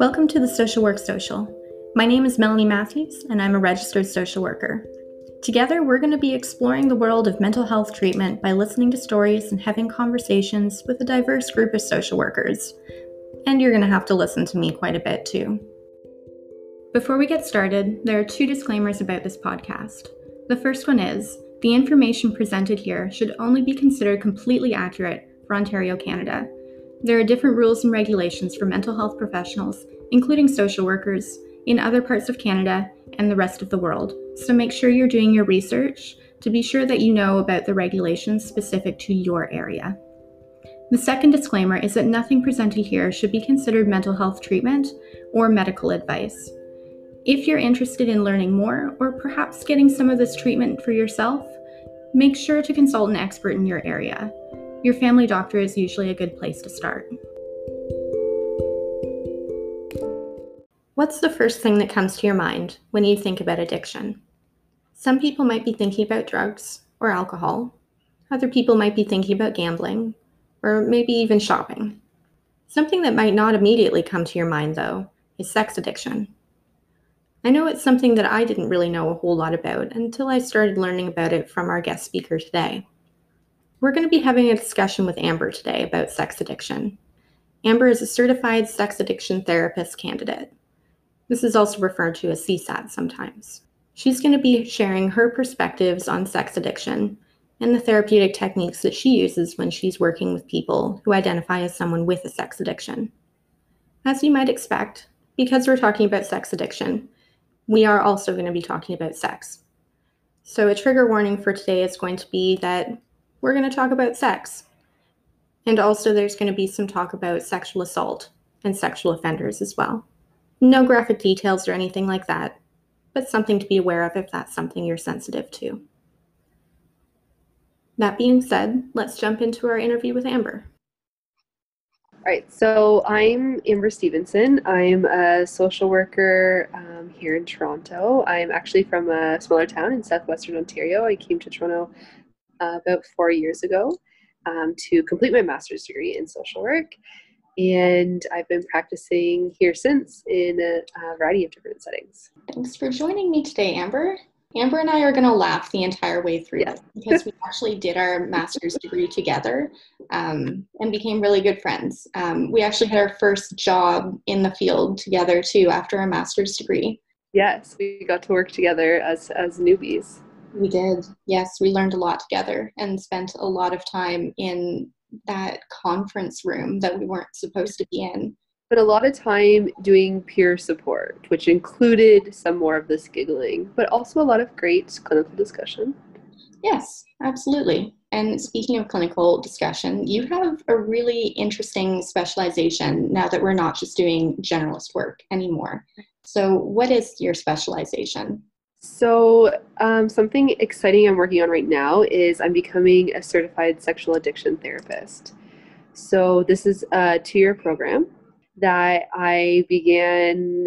Welcome to the Social Work Social. My name is Melanie Matthews, and I'm a registered social worker. Together, we're going to be exploring the world of mental health treatment by listening to stories and having conversations with a diverse group of social workers. And you're going to have to listen to me quite a bit too. Before we get started, there are two disclaimers about this podcast. The first one is the information presented here should only be considered completely accurate for Ontario, Canada. There are different rules and regulations for mental health professionals, including social workers, in other parts of Canada and the rest of the world. So make sure you're doing your research to be sure that you know about the regulations specific to your area. The second disclaimer is that nothing presented here should be considered mental health treatment or medical advice. If you're interested in learning more or perhaps getting some of this treatment for yourself, make sure to consult an expert in your area. Your family doctor is usually a good place to start. What's the first thing that comes to your mind when you think about addiction? Some people might be thinking about drugs or alcohol. Other people might be thinking about gambling or maybe even shopping. Something that might not immediately come to your mind, though, is sex addiction. I know it's something that I didn't really know a whole lot about until I started learning about it from our guest speaker today. We're going to be having a discussion with Amber today about sex addiction. Amber is a certified sex addiction therapist candidate. This is also referred to as CSAT sometimes. She's going to be sharing her perspectives on sex addiction and the therapeutic techniques that she uses when she's working with people who identify as someone with a sex addiction. As you might expect, because we're talking about sex addiction, we are also going to be talking about sex. So, a trigger warning for today is going to be that we're going to talk about sex. And also, there's going to be some talk about sexual assault and sexual offenders as well. No graphic details or anything like that, but something to be aware of if that's something you're sensitive to. That being said, let's jump into our interview with Amber. All right, so I'm Amber Stevenson. I'm a social worker um, here in Toronto. I'm actually from a smaller town in southwestern Ontario. I came to Toronto uh, about four years ago um, to complete my master's degree in social work. And I've been practicing here since in a, a variety of different settings. Thanks for joining me today, Amber. Amber and I are going to laugh the entire way through because we actually did our master's degree together um, and became really good friends. Um, we actually had our first job in the field together too after our master's degree. Yes, we got to work together as as newbies. We did. Yes, we learned a lot together and spent a lot of time in that conference room that we weren't supposed to be in. But a lot of time doing peer support, which included some more of this giggling, but also a lot of great clinical discussion. Yes, absolutely. And speaking of clinical discussion, you have a really interesting specialization now that we're not just doing generalist work anymore. So, what is your specialization? So, um, something exciting I'm working on right now is I'm becoming a certified sexual addiction therapist. So, this is a two year program that I began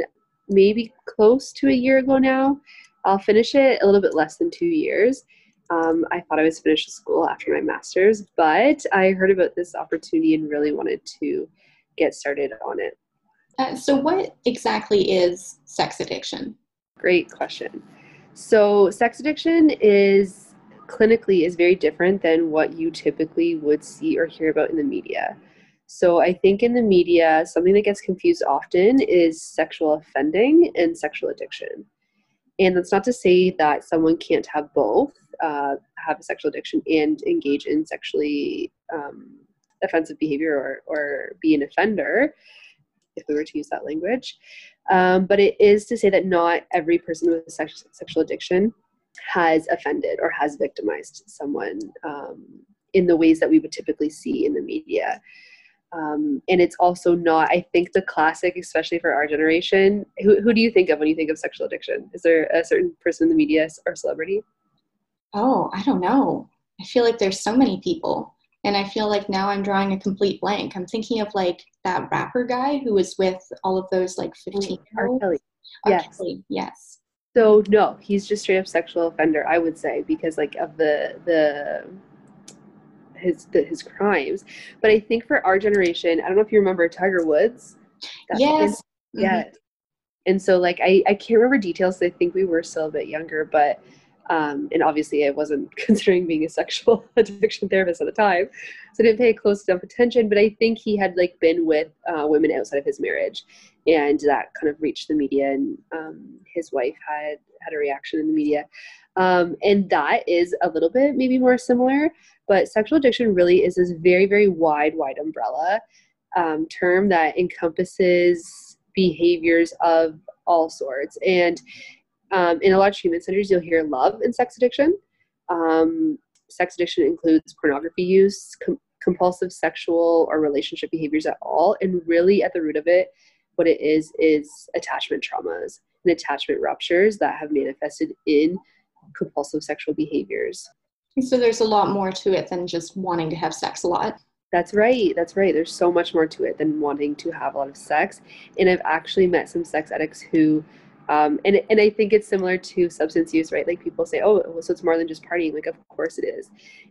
maybe close to a year ago now. I'll finish it a little bit less than two years. Um, I thought I was finished school after my master's, but I heard about this opportunity and really wanted to get started on it. Uh, so, what exactly is sex addiction? Great question. So, sex addiction is clinically is very different than what you typically would see or hear about in the media. So, I think in the media, something that gets confused often is sexual offending and sexual addiction. And that's not to say that someone can't have both, uh, have a sexual addiction and engage in sexually um, offensive behavior or, or be an offender if we were to use that language. Um, but it is to say that not every person with sex- sexual addiction has offended or has victimized someone um, in the ways that we would typically see in the media. Um, and it's also not, I think, the classic, especially for our generation. Who, who do you think of when you think of sexual addiction? Is there a certain person in the media or celebrity? Oh, I don't know. I feel like there's so many people and I feel like now I'm drawing a complete blank. I'm thinking of like that rapper guy who was with all of those like 15 R. Kelly. Yes. Kelly. Yes. So no, he's just straight up sexual offender, I would say, because like of the the his the, his crimes. But I think for our generation, I don't know if you remember Tiger Woods. yes. Mm-hmm. Yeah. And so like I, I can't remember details. I think we were still a bit younger, but um, and obviously I wasn't considering being a sexual addiction therapist at the time, so I didn't pay close enough attention. But I think he had like been with uh, women outside of his marriage, and that kind of reached the media, and um, his wife had had a reaction in the media, um, and that is a little bit maybe more similar. But sexual addiction really is this very very wide wide umbrella um, term that encompasses behaviors of all sorts and um, in a lot of treatment centers, you'll hear love and sex addiction. Um, sex addiction includes pornography use, com- compulsive sexual or relationship behaviors at all. And really, at the root of it, what it is is attachment traumas and attachment ruptures that have manifested in compulsive sexual behaviors. So there's a lot more to it than just wanting to have sex a lot. That's right. That's right. There's so much more to it than wanting to have a lot of sex. And I've actually met some sex addicts who um, and and I think it's similar to substance use, right? Like people say, oh, so it's more than just partying. Like, of course it is.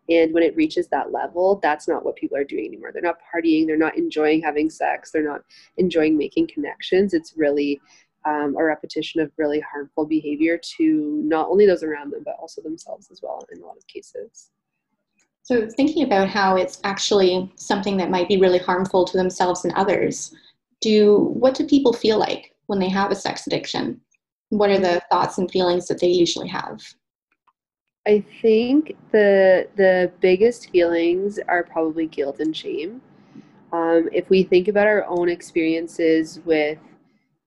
And when it reaches that level, that's not what people are doing anymore. They're not partying. They're not enjoying having sex. They're not enjoying making connections. It's really um, a repetition of really harmful behavior to not only those around them, but also themselves as well in a lot of cases. So, thinking about how it's actually something that might be really harmful to themselves and others, do what do people feel like when they have a sex addiction? What are the thoughts and feelings that they usually have? I think the the biggest feelings are probably guilt and shame. Um, if we think about our own experiences with,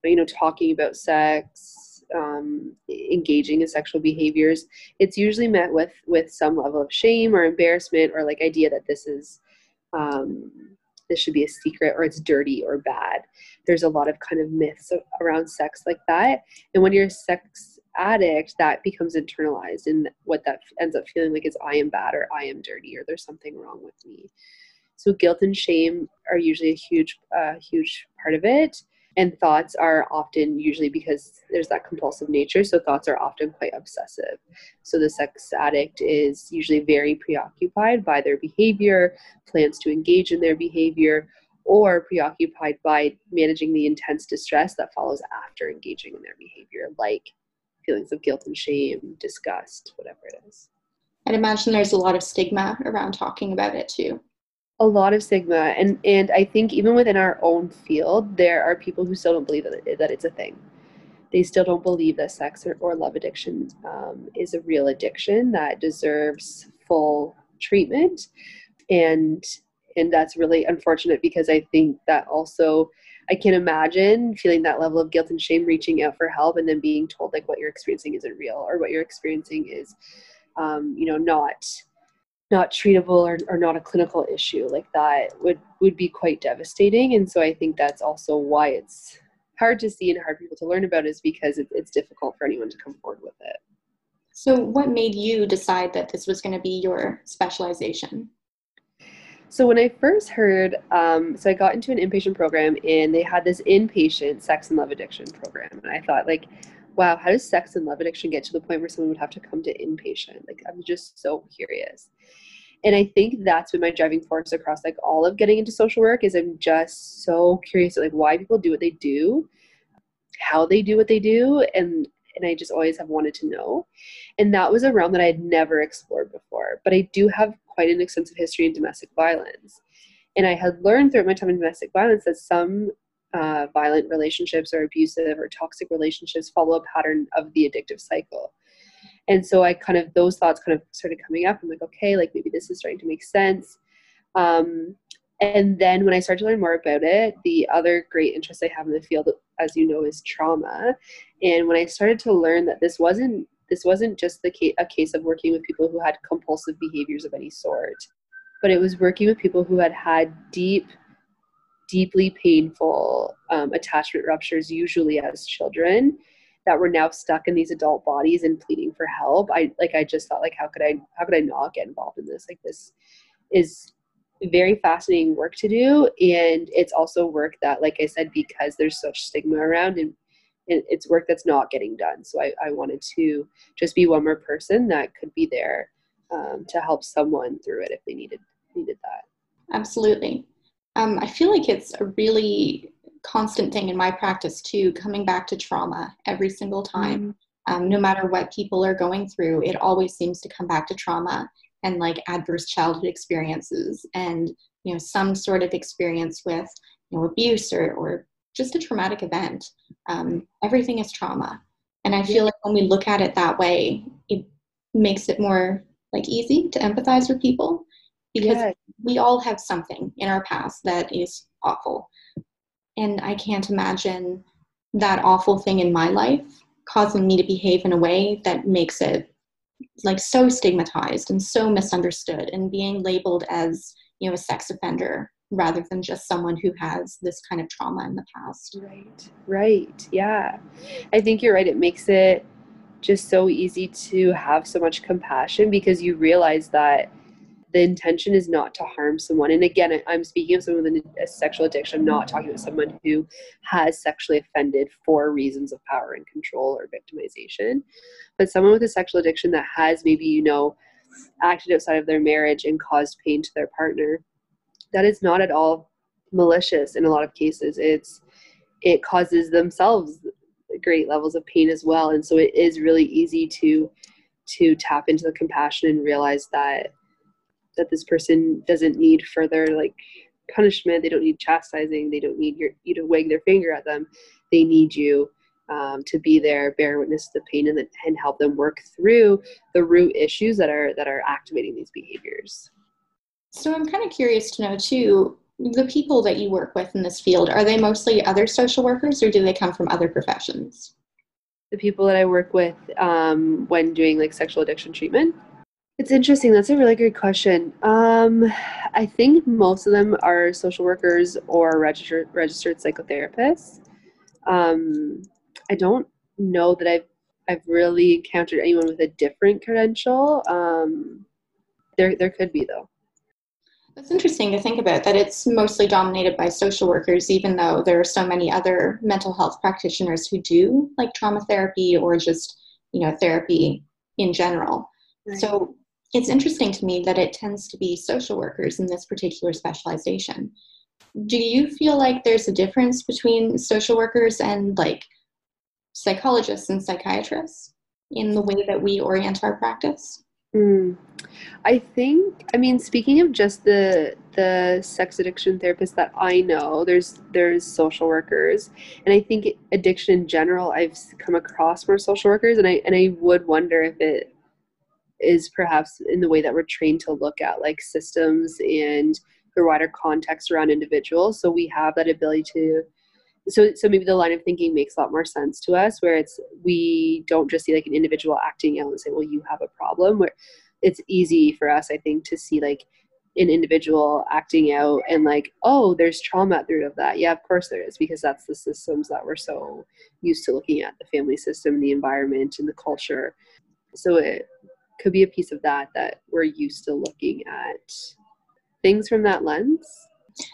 you know, talking about sex, um, engaging in sexual behaviors, it's usually met with with some level of shame or embarrassment or like idea that this is um, this should be a secret or it's dirty or bad. There's a lot of kind of myths around sex like that. And when you're a sex addict, that becomes internalized. And what that ends up feeling like is I am bad or I am dirty or there's something wrong with me. So guilt and shame are usually a huge, uh, huge part of it and thoughts are often usually because there's that compulsive nature so thoughts are often quite obsessive. So the sex addict is usually very preoccupied by their behavior plans to engage in their behavior or preoccupied by managing the intense distress that follows after engaging in their behavior like feelings of guilt and shame disgust whatever it is. I'd imagine there's a lot of stigma around talking about it too a lot of stigma and and i think even within our own field there are people who still don't believe that, it, that it's a thing. They still don't believe that sex or, or love addiction um, is a real addiction that deserves full treatment. And and that's really unfortunate because i think that also i can imagine feeling that level of guilt and shame reaching out for help and then being told like what you're experiencing isn't real or what you're experiencing is um, you know not not treatable or, or not a clinical issue like that would would be quite devastating. And so i think that's also why it's hard to see and hard for people to learn about is because it, it's difficult for anyone to come forward with it. So what made you decide that this was going to be your specialization? So when i first heard um, so i got into an inpatient program and they had this inpatient sex and love addiction program. And i thought like wow how does sex and love addiction get to the point where someone would have to come to inpatient? Like i'm just so curious. And i think that's been my driving force across like all of getting into social work is i'm just so curious like why people do what they do how they do what they do and and i just always have wanted to know. And that was a realm that i had never explored before but i do have quite an extensive history in domestic violence. And i had learned throughout my time in domestic violence that some uh, violent relationships or abusive or toxic relationships follow a pattern of the addictive cycle. And so i kind of those thoughts kind of started coming up. I'm like okay like maybe this is starting to make sense. Um, and then when i started to learn more about it the other great interest i have in the field as you know is trauma. And when i started to learn that this wasn't this wasn't just the case, a case of working with people who had compulsive behaviors of any sort but it was working with people who had had deep deeply painful um, attachment ruptures usually as children that were now stuck in these adult bodies and pleading for help. I like i just thought like how could i how could i not get involved in this? Like this is very fascinating work to do. And it's also work that like i said because there's such stigma around and, it's work that's not getting done. So I, I wanted to just be one more person that could be there um, to help someone through it if they needed needed that. Absolutely um, i feel like it's a really constant thing in my practice too, coming back to trauma every single time. Mm-hmm. Um, no matter what people are going through, it always seems to come back to trauma and like adverse childhood experiences and you know some sort of experience with you know abuse or, or just a traumatic event. Um, everything is trauma, and I feel like when we look at it that way, it makes it more like easy to empathize with people because yes. we all have something in our past that is awful. And I can't imagine that awful thing in my life causing me to behave in a way that makes it like so stigmatized and so misunderstood and being labeled as you know a sex offender rather than just someone who has this kind of trauma in the past. Right. Right. Yeah. I think you're right. It makes it just so easy to have so much compassion because you realize that the intention is not to harm someone. And again, I'm speaking of someone with a sexual addiction. I'm not mm-hmm. talking about someone who has sexually offended for reasons of power and control or victimization. But someone with a sexual addiction that has maybe, you know, acted outside of their marriage and caused pain to their partner, that is not at all malicious in a lot of cases. It's it causes themselves great levels of pain as well. And so it is really easy to to tap into the compassion and realize that that this person doesn't need further like punishment. They don't need chastising. They don't need your, you to wag their finger at them. They need you um, to be there bear witness to the pain and, and help them work through the root issues that are that are activating these behaviors. So i'm kind of curious to know too the people that you work with in this field are they mostly other social workers or do they come from other professions? The people that i work with um, when doing like sexual addiction treatment it's interesting. That's a really good question. Um, I think most of them are social workers or registered registered psychotherapists. Um, I don't know that I've I've really encountered anyone with a different credential. Um, there there could be though. That's interesting to think about that it's mostly dominated by social workers, even though there are so many other mental health practitioners who do like trauma therapy or just you know therapy in general. Right. So it's interesting to me that it tends to be social workers in this particular specialization. Do you feel like there's a difference between social workers and like psychologists and psychiatrists in the way that we orient our practice? Mm. I think I mean speaking of just the the sex addiction therapists that I know there's there's social workers and I think addiction in general I've come across more social workers and I and I would wonder if it is perhaps in the way that we're trained to look at like systems and the wider context around individuals. So we have that ability to so so maybe the line of thinking makes a lot more sense to us where it's we don't just see like an individual acting out and say, well, you have a problem where it's easy for us, I think, to see like an individual acting out and like, oh, there's trauma at the root of that. Yeah, of course there is, because that's the systems that we're so used to looking at the family system, the environment, and the culture. So it could be a piece of that that we're used to looking at things from that lens.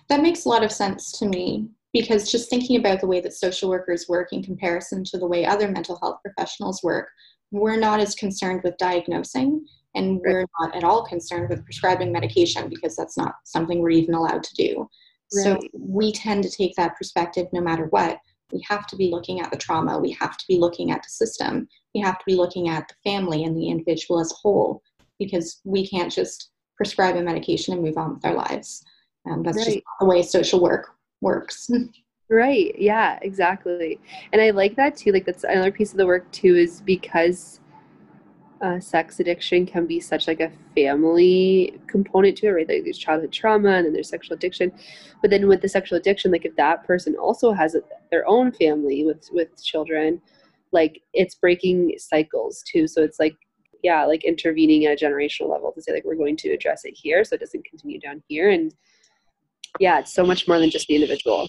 That makes a lot of sense to me because just thinking about the way that social workers work in comparison to the way other mental health professionals work, we're not as concerned with diagnosing and we're not at all concerned with prescribing medication because that's not something we're even allowed to do. Right. So we tend to take that perspective no matter what we have to be looking at the trauma we have to be looking at the system we have to be looking at the family and the individual as a whole because we can't just prescribe a medication and move on with our lives. Um, that's right. just the way social work works. Right yeah exactly. And i like that too like that's another piece of the work too is because uh, sex addiction can be such like a family component to it, right? Like there's childhood trauma and then there's sexual addiction. But then with the sexual addiction, like if that person also has a, their own family with with children, like it's breaking cycles too. So it's like yeah, like intervening at a generational level to say like we're going to address it here so it doesn't continue down here. And yeah, it's so much more than just the individual.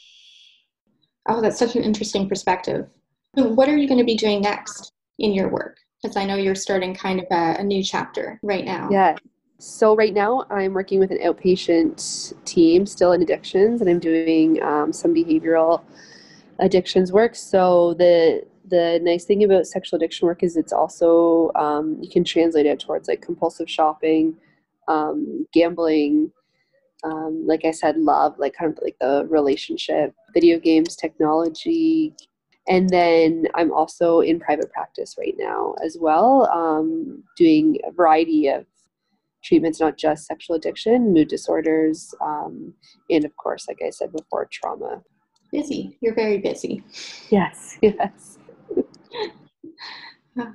Oh, that's such an interesting perspective. What are you going to be doing next in your work? Because I know you're starting kind of a, a new chapter right now. Yeah. So right now I'm working with an outpatient team still in addictions, and I'm doing um, some behavioral addictions work. So the the nice thing about sexual addiction work is it's also um, you can translate it towards like compulsive shopping, um, gambling, um, like I said, love, like kind of like the relationship, video games, technology. And then I'm also in private practice right now as well, um, doing a variety of treatments, not just sexual addiction, mood disorders, um, and of course, like I said before, trauma. Busy. You're very busy. Yes, yes.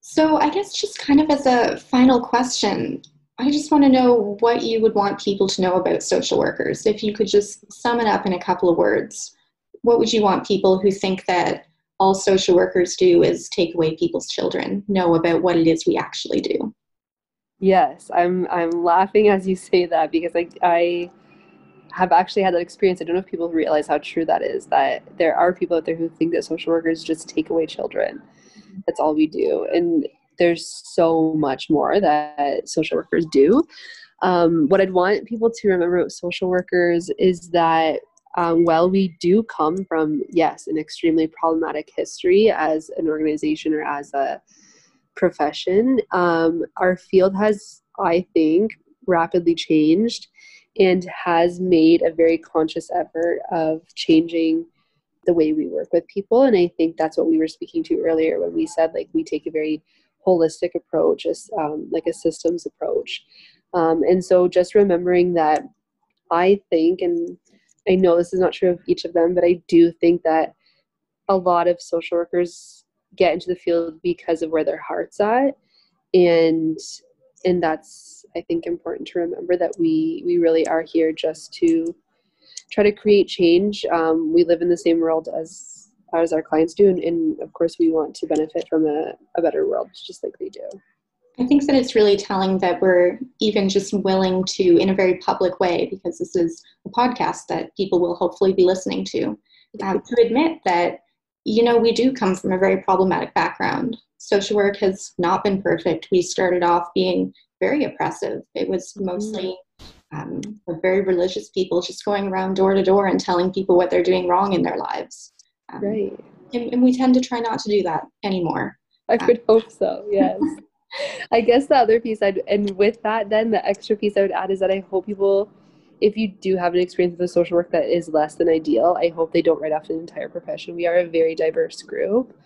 so, I guess just kind of as a final question, I just want to know what you would want people to know about social workers. If you could just sum it up in a couple of words, what would you want people who think that all social workers do is take away people's children know about what it is we actually do? Yes, I'm I'm laughing as you say that because I I have actually had that experience. I don't know if people realize how true that is. That there are people out there who think that social workers just take away children. That's all we do, and there's so much more that social workers do. Um, what I'd want people to remember about social workers is that um, while we do come from, yes, an extremely problematic history as an organization or as a profession, um, our field has, I think, rapidly changed and has made a very conscious effort of changing the way we work with people. And I think that's what we were speaking to earlier when we said, like, we take a very holistic approach, um, like a systems approach. Um, and so just remembering that I think, and I know this is not true of each of them, but I do think that a lot of social workers get into the field because of where their heart's at. And and that's I think important to remember that we we really are here just to try to create change. Um, we live in the same world as as our clients do. And, and of course, we want to benefit from a, a better world just like they do. I think that it's really telling that we're even just willing to, in a very public way, because this is a podcast that people will hopefully be listening to, um, to admit that, you know, we do come from a very problematic background. Social work has not been perfect. We started off being very oppressive. It was mostly um, very religious people just going around door to door and telling people what they're doing wrong in their lives. Um, right. And, and, we tend to try not to do that anymore. I um, would hope so, yes. I guess the other piece I'd, and with that, then the extra piece I would add is that I hope people, if you do have an experience with a social work that is less than ideal, I hope they don't write off an entire profession. We are a very diverse group.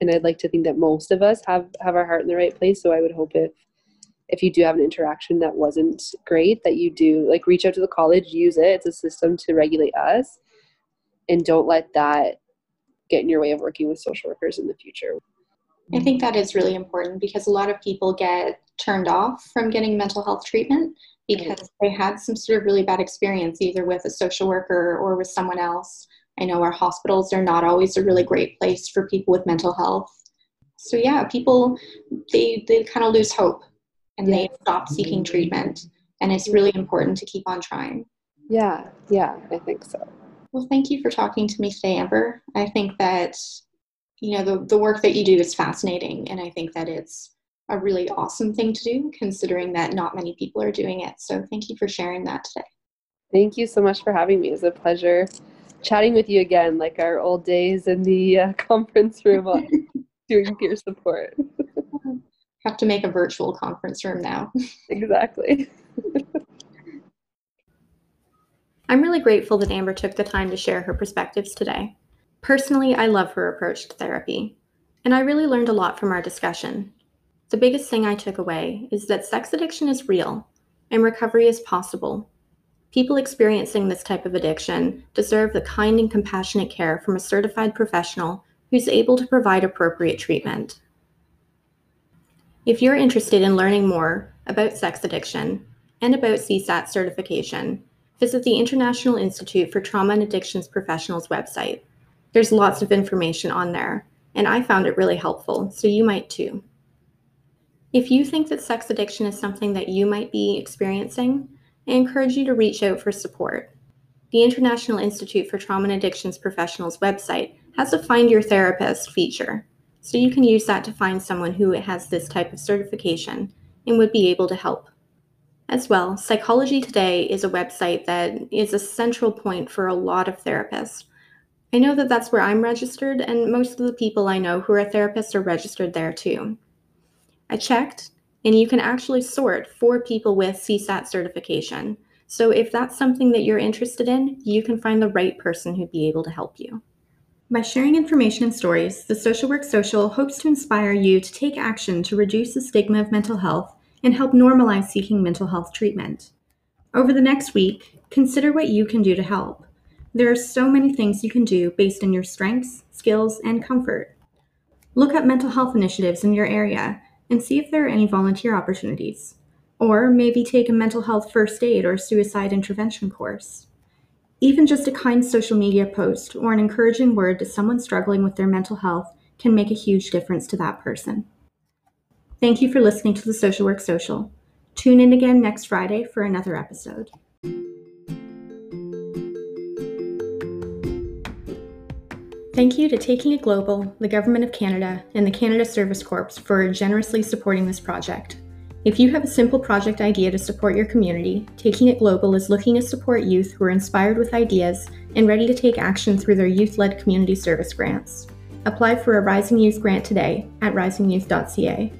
And I'd like to think that most of us have, have our heart in the right place. So I would hope if if you do have an interaction that wasn't great, that you do like reach out to the college, use it. It's a system to regulate us, and don't let that get in your way of working with social workers in the future. I think that is really important because a lot of people get turned off from getting mental health treatment because they had some sort of really bad experience either with a social worker or with someone else. I know our hospitals are not always a really great place for people with mental health. So yeah, people they they kind of lose hope and they stop seeking treatment and it's really important to keep on trying. Yeah, yeah, I think so. Well, thank you for talking to me today, Amber. I think that you know the, the work that you do is fascinating, and I think that it's a really awesome thing to do, considering that not many people are doing it. So, thank you for sharing that today. Thank you so much for having me. It was a pleasure chatting with you again, like our old days in the uh, conference room doing peer support. Have to make a virtual conference room now. exactly. I'm really grateful that Amber took the time to share her perspectives today. Personally, I love her approach to therapy, and I really learned a lot from our discussion. The biggest thing I took away is that sex addiction is real and recovery is possible. People experiencing this type of addiction deserve the kind and compassionate care from a certified professional who's able to provide appropriate treatment. If you're interested in learning more about sex addiction and about CSAT certification, visit the International Institute for Trauma and Addictions Professionals website. There's lots of information on there, and I found it really helpful, so you might too. If you think that sex addiction is something that you might be experiencing, I encourage you to reach out for support. The International Institute for Trauma and Addictions Professionals website has a Find Your Therapist feature, so you can use that to find someone who has this type of certification and would be able to help. As well, Psychology Today is a website that is a central point for a lot of therapists. I know that that's where I'm registered, and most of the people I know who are therapists are registered there too. I checked, and you can actually sort for people with CSAT certification. So if that's something that you're interested in, you can find the right person who'd be able to help you. By sharing information and stories, the Social Work Social hopes to inspire you to take action to reduce the stigma of mental health and help normalize seeking mental health treatment. Over the next week, consider what you can do to help. There are so many things you can do based on your strengths, skills, and comfort. Look up mental health initiatives in your area and see if there are any volunteer opportunities. Or maybe take a mental health first aid or suicide intervention course. Even just a kind social media post or an encouraging word to someone struggling with their mental health can make a huge difference to that person. Thank you for listening to the Social Work Social. Tune in again next Friday for another episode. Thank you to Taking It Global, the Government of Canada, and the Canada Service Corps for generously supporting this project. If you have a simple project idea to support your community, Taking It Global is looking to support youth who are inspired with ideas and ready to take action through their youth led community service grants. Apply for a Rising Youth grant today at risingyouth.ca.